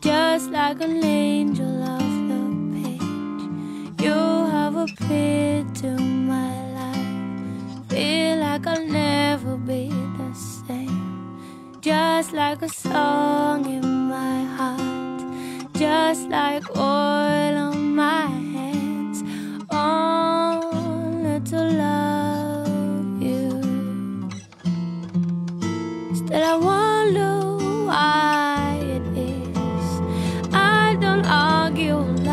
just like an angel off the page, you have appeared to my life. Feel like I'll never be the same, just like a song in my heart, just like oil on my hands. Only to love you. Still, I wonder why you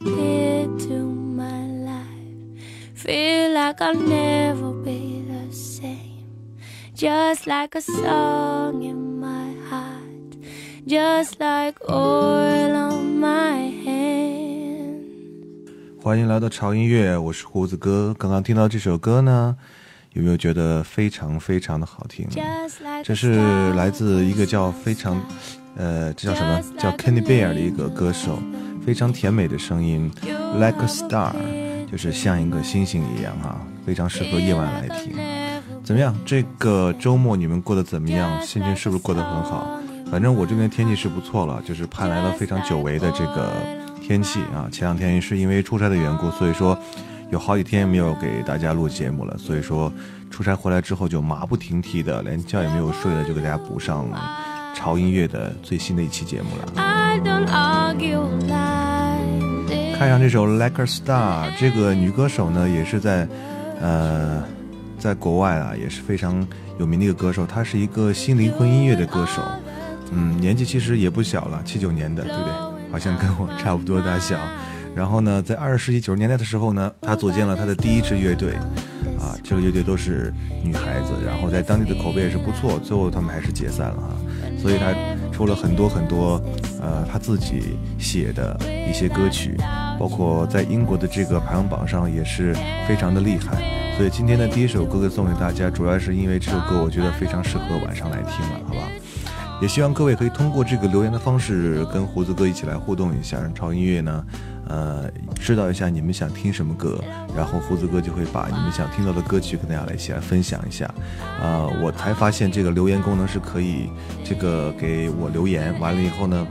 appeared to my life, feel like I'll never be the same, just like a song in my heart just like oil on my hand. 欢迎来到潮音乐，我是胡子哥。刚刚听到这首歌呢，有没有觉得非常非常的好听？这是来自一个叫非常，呃，这叫什么？叫 Kenny Bear 的一个歌手，非常甜美的声音，Like a Star，就是像一个星星一样哈、非常适合夜晚来听。怎么样？这个周末你们过得怎么样？心情是不是过得很好？反正我这边天气是不错了，就是盼来了非常久违的这个天气啊。前两天是因为出差的缘故，所以说有好几天没有给大家录节目了，所以说出差回来之后就马不停蹄的，连觉也没有睡的就给大家补上了潮音乐的最新的一期节目了。看上这首《Like a Star》，这个女歌手呢，也是在，呃，在国外啊，也是非常有名的一个歌手。她是一个新灵魂音乐的歌手，嗯，年纪其实也不小了，七九年的，对不对？好像跟我差不多大小。然后呢，在二十世纪九十年代的时候呢，她组建了她的第一支乐队，啊，这个乐队都是女孩子，然后在当地的口碑也是不错，最后他们还是解散了啊。所以他出了很多很多，呃，他自己写的一些歌曲，包括在英国的这个排行榜上也是非常的厉害。所以今天的第一首歌送给大家，主要是因为这首歌我觉得非常适合晚上来听了，好吧？也希望各位可以通过这个留言的方式跟胡子哥一起来互动一下，让潮音乐呢，呃，知道一下你们想听什么歌，然后胡子哥就会把你们想听到的歌曲跟大家来一起来分享一下。啊、我才发现这个留言功能是可以这个给我留言，完了以后呢，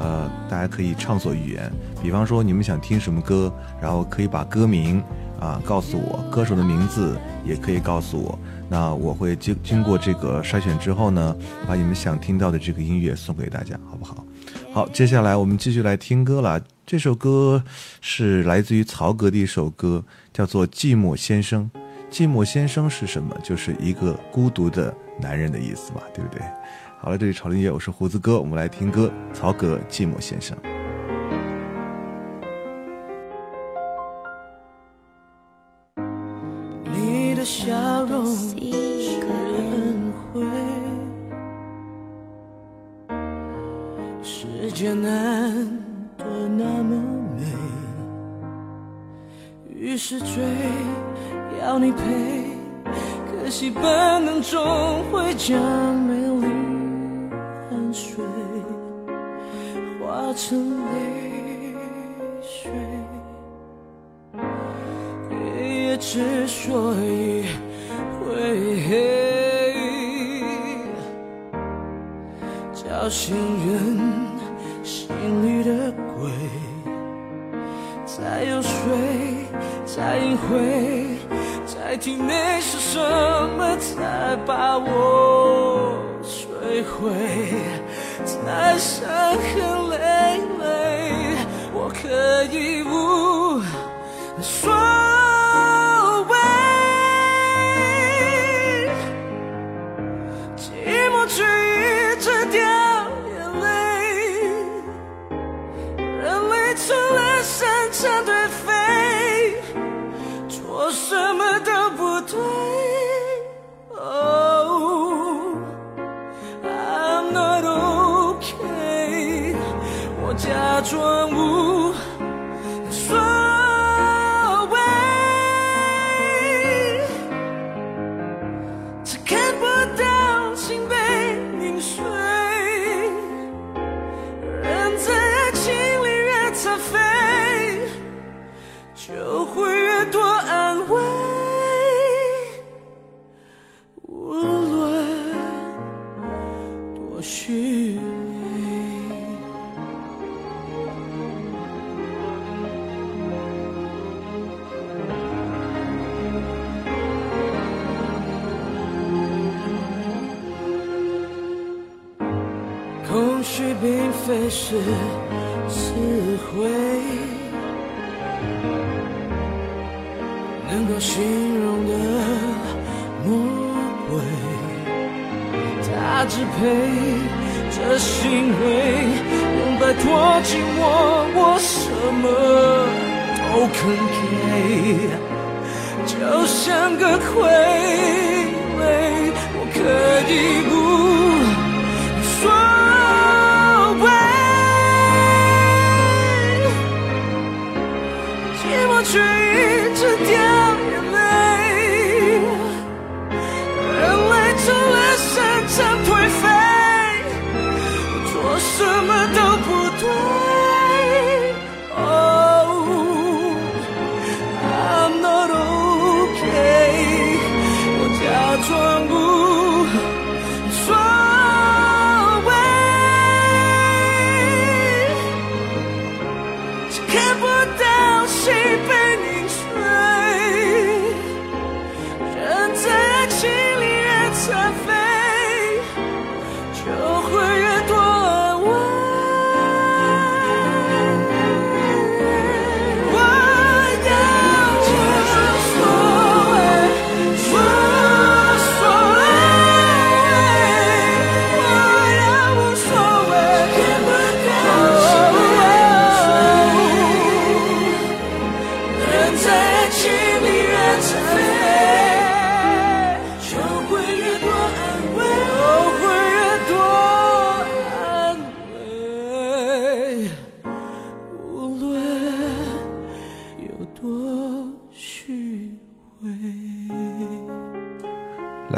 呃，大家可以畅所欲言，比方说你们想听什么歌，然后可以把歌名啊告诉我，歌手的名字也可以告诉我。那我会经经过这个筛选之后呢，把你们想听到的这个音乐送给大家，好不好？好，接下来我们继续来听歌了。这首歌是来自于曹格的一首歌，叫做《寂寞先生》。寂寞先生是什么？就是一个孤独的男人的意思嘛，对不对？好了，这里潮林夜，我是胡子哥，我们来听歌，曹格《寂寞先生》。陪，可惜本能终会将美丽汗水化成泪水。黑夜之所以会黑，叫醒人心里的鬼。再有谁，再隐晦，在体内是什么才把我摧毁？在伤痕累累，我可以无只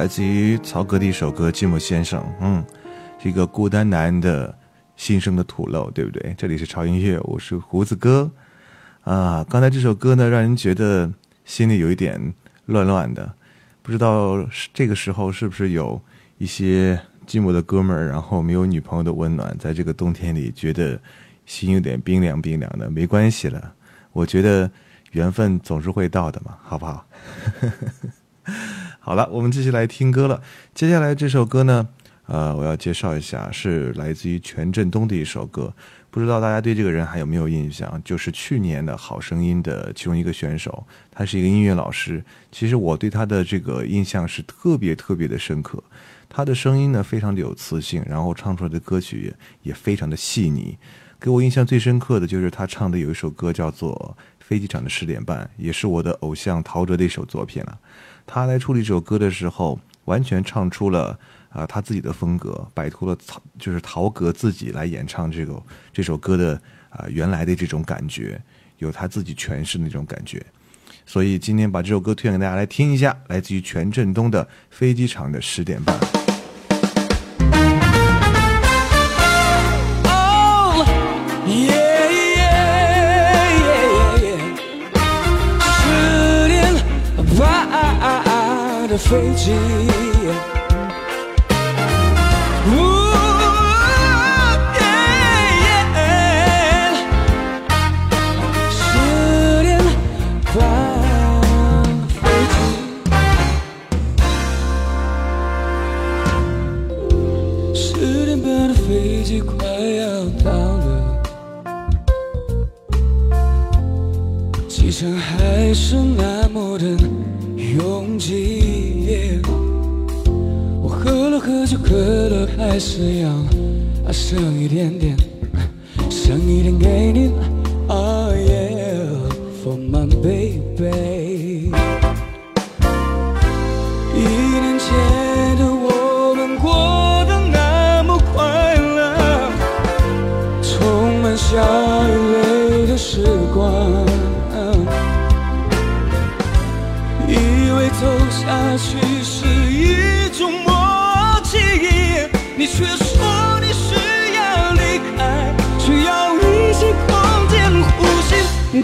来自于曹格的一首歌《寂寞先生》。嗯，是一个孤单男人的心声的吐露，对不对？这里是潮音乐，我是胡子哥。啊，刚才这首歌呢，让人觉得心里有一点乱乱的，不知道这个时候是不是有一些寂寞的哥们儿，然后没有女朋友的温暖，在这个冬天里觉得心有点冰凉冰凉的。没关系了，我觉得缘分总是会到的嘛，好不好？好了，我们继续来听歌了。接下来这首歌呢，呃，我要介绍一下，是来自于权振东的一首歌。不知道大家对这个人还有没有印象？就是去年的好声音的其中一个选手，他是一个音乐老师。其实我对他的这个印象是特别特别的深刻。他的声音呢非常的有磁性，然后唱出来的歌曲也非常的细腻。给我印象最深刻的就是他唱的有一首歌叫做《飞机场的十点半》，也是我的偶像陶喆的一首作品了。他来处理这首歌的时候，完全唱出了。啊，他自己的风格摆脱了陶，就是陶格自己来演唱这个这首歌的啊原来的这种感觉，有他自己诠释的那种感觉，所以今天把这首歌推荐给大家来听一下，来自于权振东的《飞机场的十点半》。的飞机。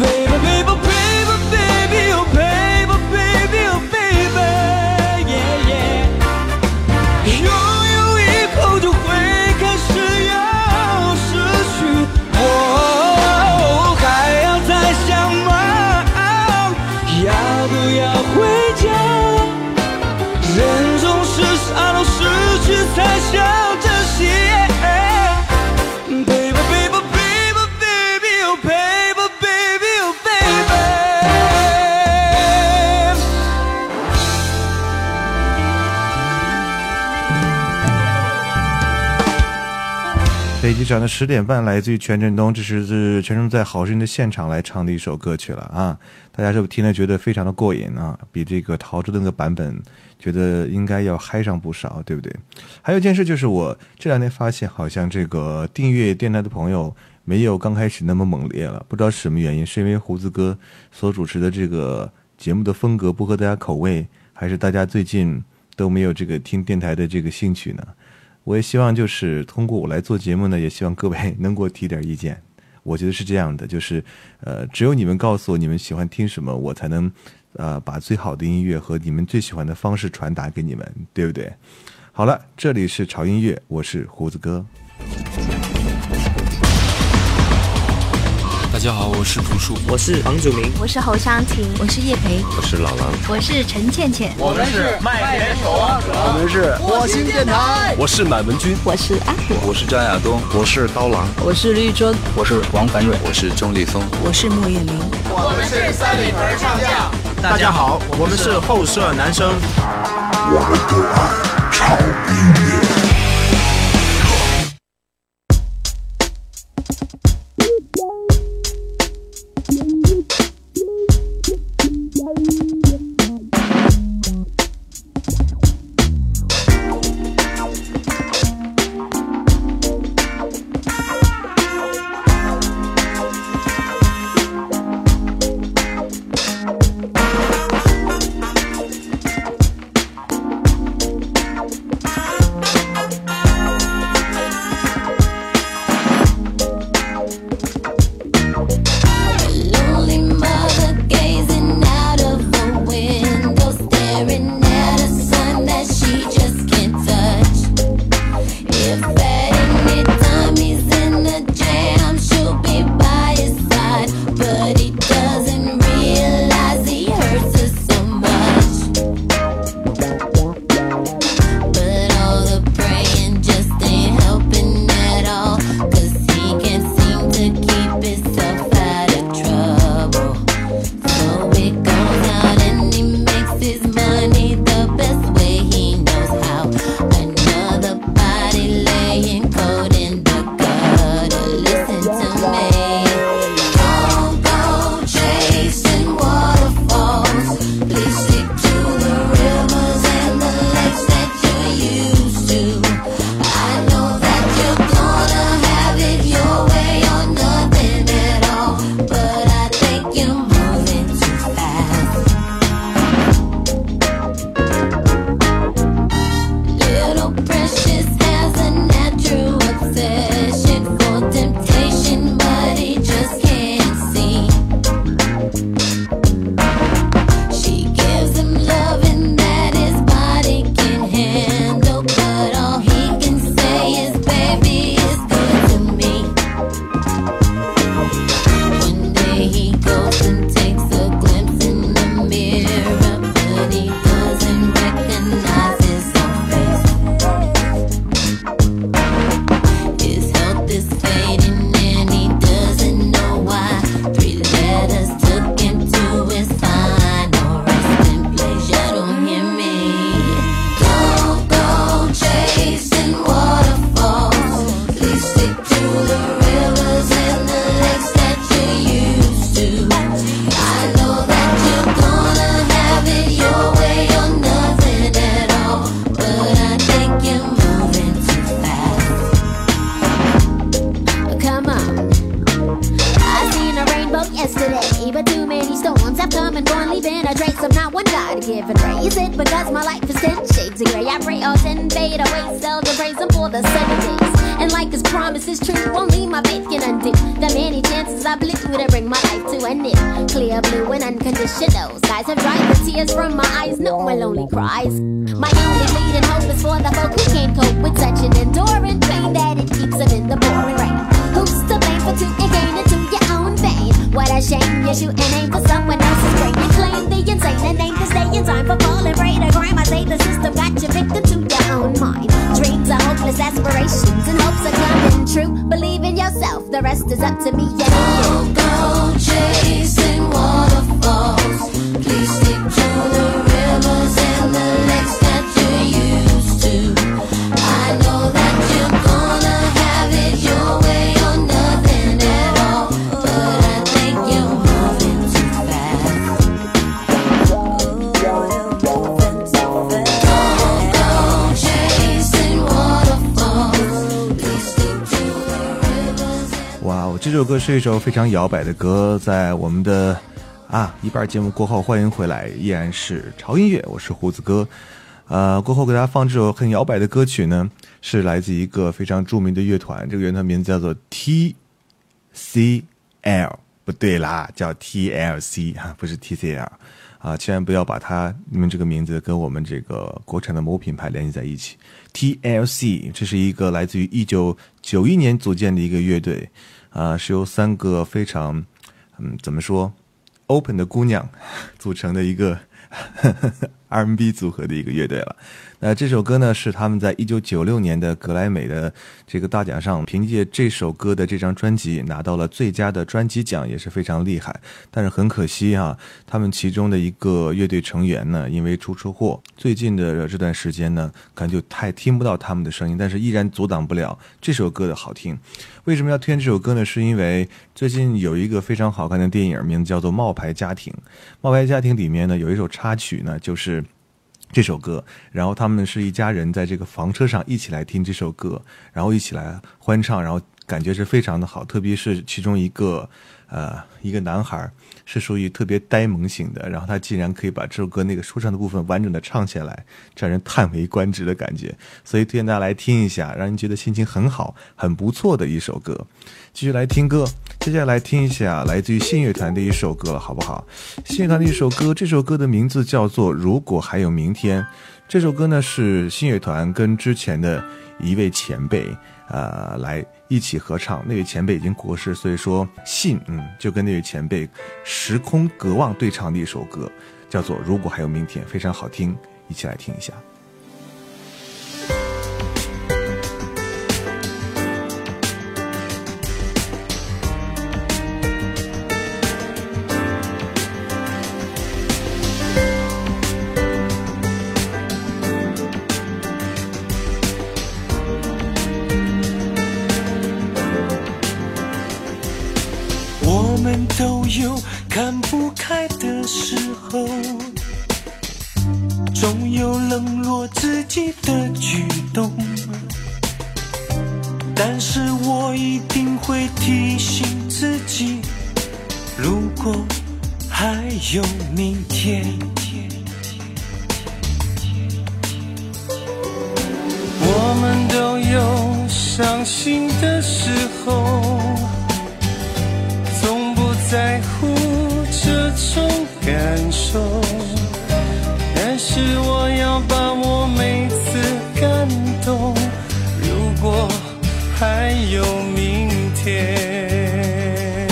，baby 讲的十点半来自于权振东，这是是全程在好声音的现场来唱的一首歌曲了啊！大家是不是听了觉得非常的过瘾啊？比这个陶喆的那个版本觉得应该要嗨上不少，对不对？还有一件事就是我这两天发现，好像这个订阅电台的朋友没有刚开始那么猛烈了，不知道是什么原因，是因为胡子哥所主持的这个节目的风格不合大家口味，还是大家最近都没有这个听电台的这个兴趣呢？我也希望就是通过我来做节目呢，也希望各位 能给我提点意见。我觉得是这样的，就是呃，只有你们告诉我你们喜欢听什么，我才能呃把最好的音乐和你们最喜欢的方式传达给你们，对不对？好了，这里是潮音乐，我是胡子哥。家好，我是朴树，我是房祖名，我是侯湘婷，我是叶培，我是老狼，我是陈倩倩，我们是麦田守望者，我们是火星电台，我是满文军，我是阿火，我是张亚东，我是刀郎，我是绿洲，我是王凡瑞，我是钟立峰，我是莫艳玲，我们是三里屯唱将。大家好，我们是后舍男生，我们都爱 Issue you and aim for someone else's brain. And claim the insane and aim to stay in time for falling prey to crime. I say the system got you victim to your own mind. Dreams are hopeless aspirations and hopes are coming true. Believe in yourself, the rest is up to me Yeah, you. Go, go, 是一首非常摇摆的歌，在我们的啊一半节目过后，欢迎回来，依然是潮音乐，我是胡子哥。呃，过后给大家放这首很摇摆的歌曲呢，是来自一个非常著名的乐团，这个乐团名字叫做 T C L，不对啦，叫 T L C 哈，不是 T C L 啊，千万不要把它你们这个名字跟我们这个国产的某品牌联系在一起。T L C，这是一个来自于一九九一年组建的一个乐队。啊，是由三个非常，嗯，怎么说，open 的姑娘 组成的一个 R&B 组合的一个乐队了。那这首歌呢，是他们在一九九六年的格莱美的这个大奖上，凭借这首歌的这张专辑拿到了最佳的专辑奖，也是非常厉害。但是很可惜啊，他们其中的一个乐队成员呢，因为出车祸，最近的这段时间呢，可能就太听不到他们的声音，但是依然阻挡不了这首歌的好听。为什么要推荐这首歌呢？是因为最近有一个非常好看的电影，名字叫做《冒牌家庭》。《冒牌家庭》里面呢，有一首插曲呢，就是。这首歌，然后他们是一家人在这个房车上一起来听这首歌，然后一起来欢唱，然后感觉是非常的好。特别是其中一个，呃，一个男孩是属于特别呆萌型的，然后他竟然可以把这首歌那个说唱的部分完整的唱下来，让人叹为观止的感觉。所以推荐大家来听一下，让人觉得心情很好、很不错的一首歌。继续来听歌。接下来听一下来自于信乐团的一首歌了，好不好？信乐团的一首歌，这首歌的名字叫做《如果还有明天》。这首歌呢是信乐团跟之前的一位前辈，呃，来一起合唱。那位前辈已经过世，所以说信，嗯，就跟那位前辈时空隔望对唱的一首歌，叫做《如果还有明天》，非常好听，一起来听一下。我们都有看不开的时候总有冷落自己的举动。但是我一定会提醒自己如果还有明天。我们都有伤心的时候。感受但是我要把我每次感动如果还有明天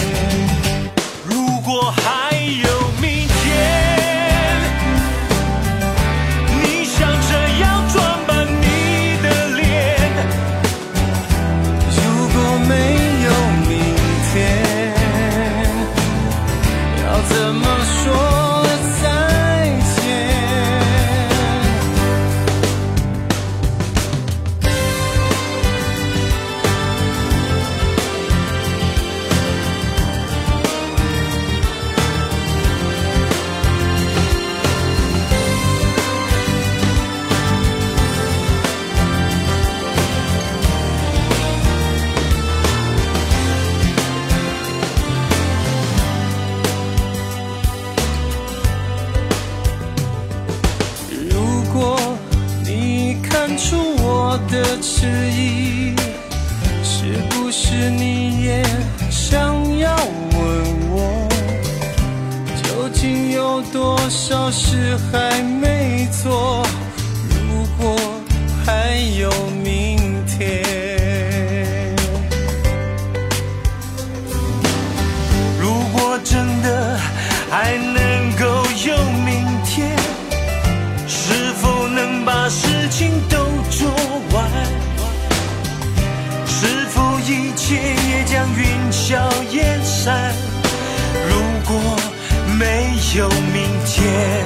如果还有明天你想这样装扮你的脸如果没有明天要怎么切也将云消烟散。如果没有明天。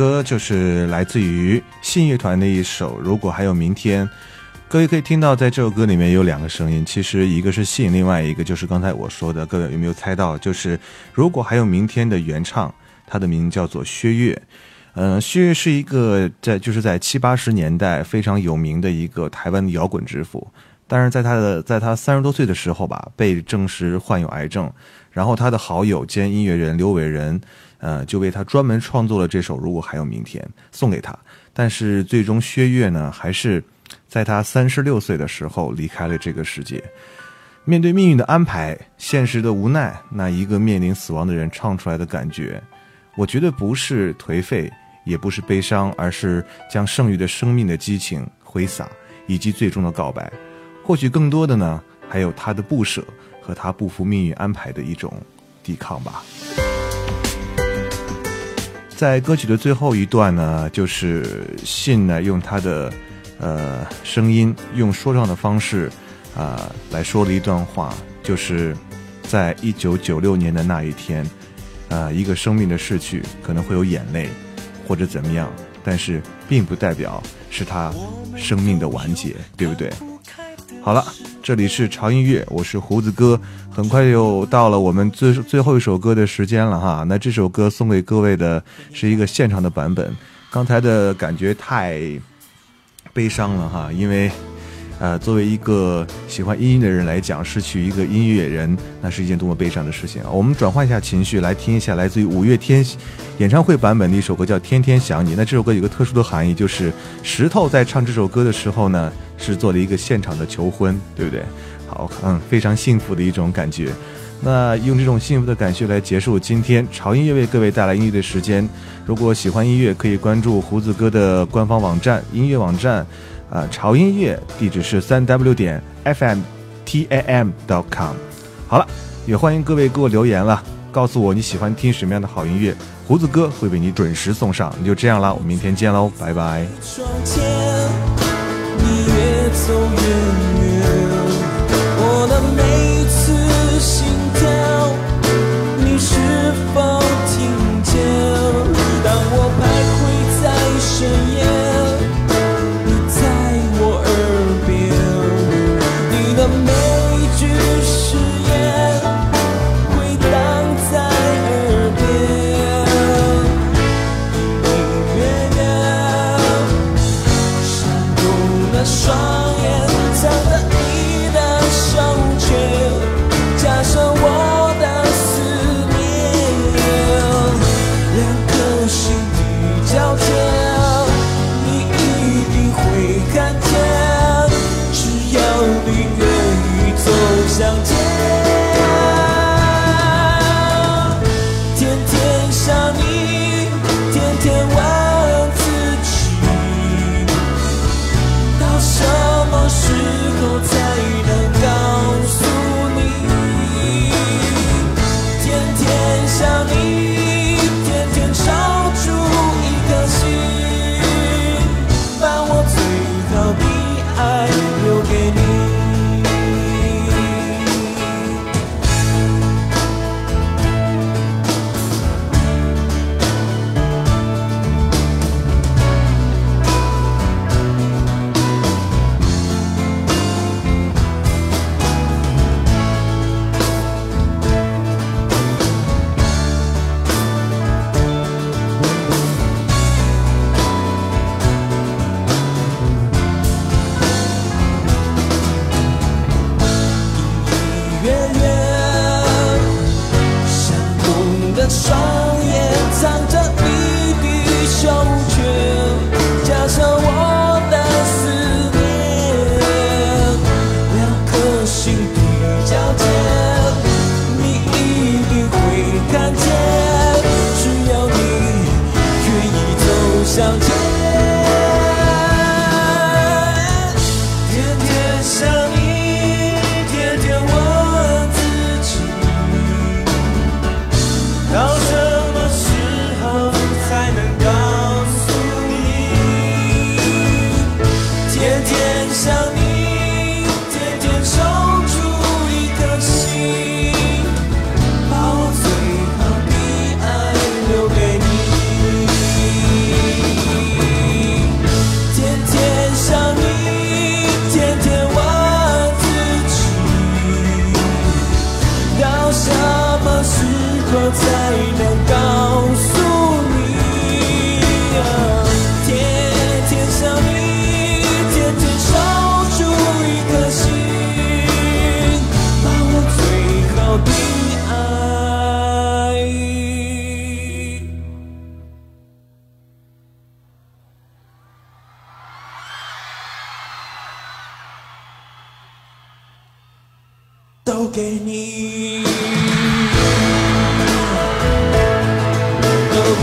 歌就是来自于信乐团的一首《如果还有明天》。各位可以听到，在这首歌里面有两个声音，其实一个是信，另外一个就是刚才我说的。各位有没有猜到？就是《如果还有明天》的原唱，他的名叫做薛岳。嗯，薛岳是一个在就是在七八十年代非常有名的一个台湾的摇滚之父。但是在他的在他三十多岁的时候吧，被证实患有癌症。然后他的好友兼音乐人刘伟仁，呃，就为他专门创作了这首《如果还有明天》，送给他。但是最终薛岳呢，还是。在他三十六岁的时候离开了这个世界。面对命运的安排，现实的无奈，那一个面临死亡的人唱出来的感觉，我觉得不是颓废，也不是悲伤，而是将剩余的生命的激情挥洒，以及最终的告白。或许更多的呢，还有他的不舍和他不服命运安排的一种抵抗吧。在歌曲的最后一段呢，就是信呢用他的。呃，声音用说唱的方式，啊，来说了一段话，就是在一九九六年的那一天，啊，一个生命的逝去可能会有眼泪，或者怎么样，但是并不代表是他生命的完结，对不对？好了，这里是潮音乐，我是胡子哥，很快又到了我们最最后一首歌的时间了哈。那这首歌送给各位的是一个现场的版本，刚才的感觉太。悲伤了哈，因为，呃，作为一个喜欢音乐的人来讲，失去一个音乐人，那是一件多么悲伤的事情啊！我们转换一下情绪，来听一下来自于五月天演唱会版本的一首歌，叫《天天想你》。那这首歌有个特殊的含义，就是石头在唱这首歌的时候呢，是做了一个现场的求婚，对不对？好，嗯，非常幸福的一种感觉。那用这种幸福的感觉来结束今天潮音乐为各位带来音乐的时间。如果喜欢音乐，可以关注胡子哥的官方网站音乐网站，啊潮音乐地址是三 w 点 fmtam dot com 好了也欢迎各位给我留言了告诉我你喜欢听什么样的好音乐胡子哥会为你准时送上那就这样啦我们明天见喽拜拜。双肩你越走越远我的美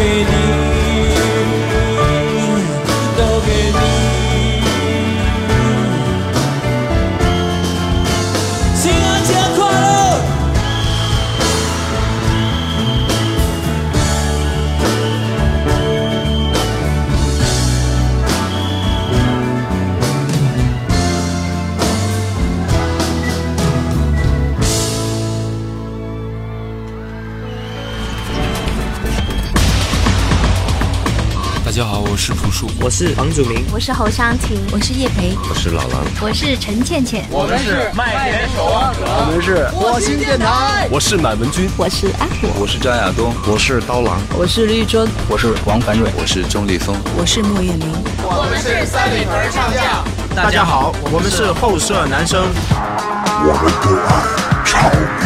你。是房祖名，我是侯湘婷，我是叶培，我是老狼，我是陈倩倩，我们是麦田守望者，我们是火星电台，我是满文军，我是阿火，我是张亚东，我是刀郎，我是绿洲，我是王凡瑞，我是钟立风，我是莫艳玲，我们是三里屯唱将。大家好，我们是后舍男生，我的个爱。